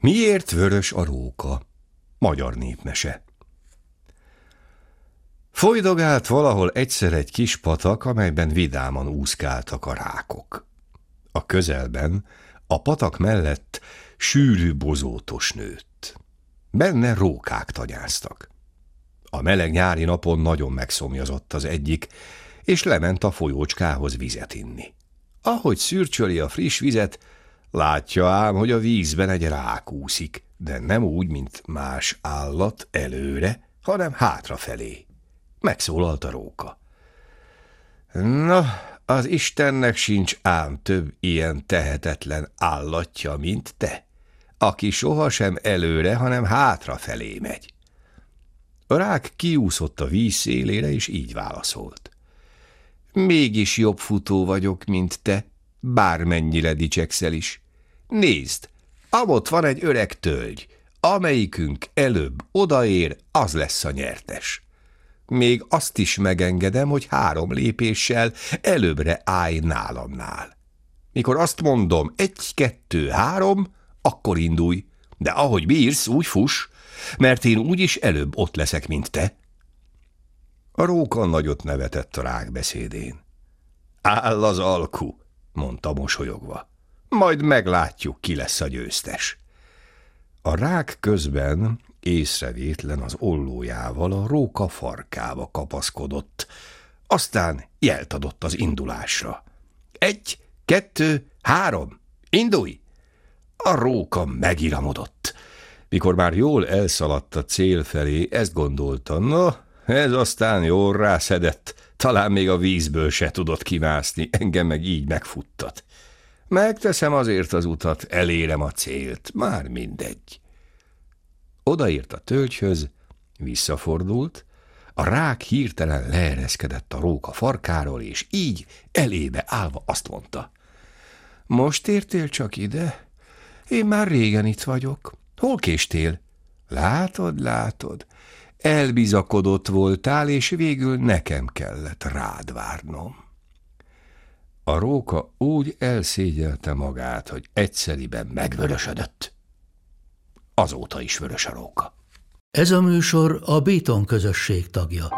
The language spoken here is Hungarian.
Miért vörös a róka? Magyar népmese. Folydogált valahol egyszer egy kis patak, amelyben vidáman úszkáltak a rákok. A közelben, a patak mellett sűrű bozótos nőtt. Benne rókák tanyáztak. A meleg nyári napon nagyon megszomjazott az egyik, és lement a folyócskához vizet inni. Ahogy szürcsöli a friss vizet, látja ám, hogy a vízben egy rák úszik, de nem úgy, mint más állat előre, hanem hátrafelé. Megszólalt a róka. Na, az Istennek sincs ám több ilyen tehetetlen állatja, mint te, aki sohasem előre, hanem hátrafelé megy. A rák kiúszott a víz szélére, és így válaszolt. Mégis jobb futó vagyok, mint te, bármennyire dicsekszel is. Nézd, amott van egy öreg tölgy, amelyikünk előbb odaér, az lesz a nyertes. Még azt is megengedem, hogy három lépéssel előbbre állj nálamnál. Mikor azt mondom egy, kettő, három, akkor indulj, de ahogy bírsz, úgy fuss, mert én úgyis előbb ott leszek, mint te. A róka nagyot nevetett a rák beszédén. Áll az alku, mondta mosolyogva. Majd meglátjuk, ki lesz a győztes. A rák közben észrevétlen az ollójával a róka farkába kapaszkodott, aztán jelt adott az indulásra. Egy, kettő, három, indulj! A róka megiramodott. Mikor már jól elszaladt a cél felé, ezt gondolta, no, ez aztán jól rászedett, talán még a vízből se tudott kimászni, engem meg így megfuttat. Megteszem azért az utat, elérem a célt, már mindegy. Odaért a tölgyhöz, visszafordult, a rák hirtelen leereszkedett a róka farkáról, és így elébe állva azt mondta. Most értél csak ide? Én már régen itt vagyok. Hol késtél? Látod, látod, elbizakodott voltál, és végül nekem kellett rád várnom. A róka úgy elszégyelte magát, hogy egyszeriben megvörösödött. Azóta is vörös a róka. Ez a műsor a Béton közösség tagja.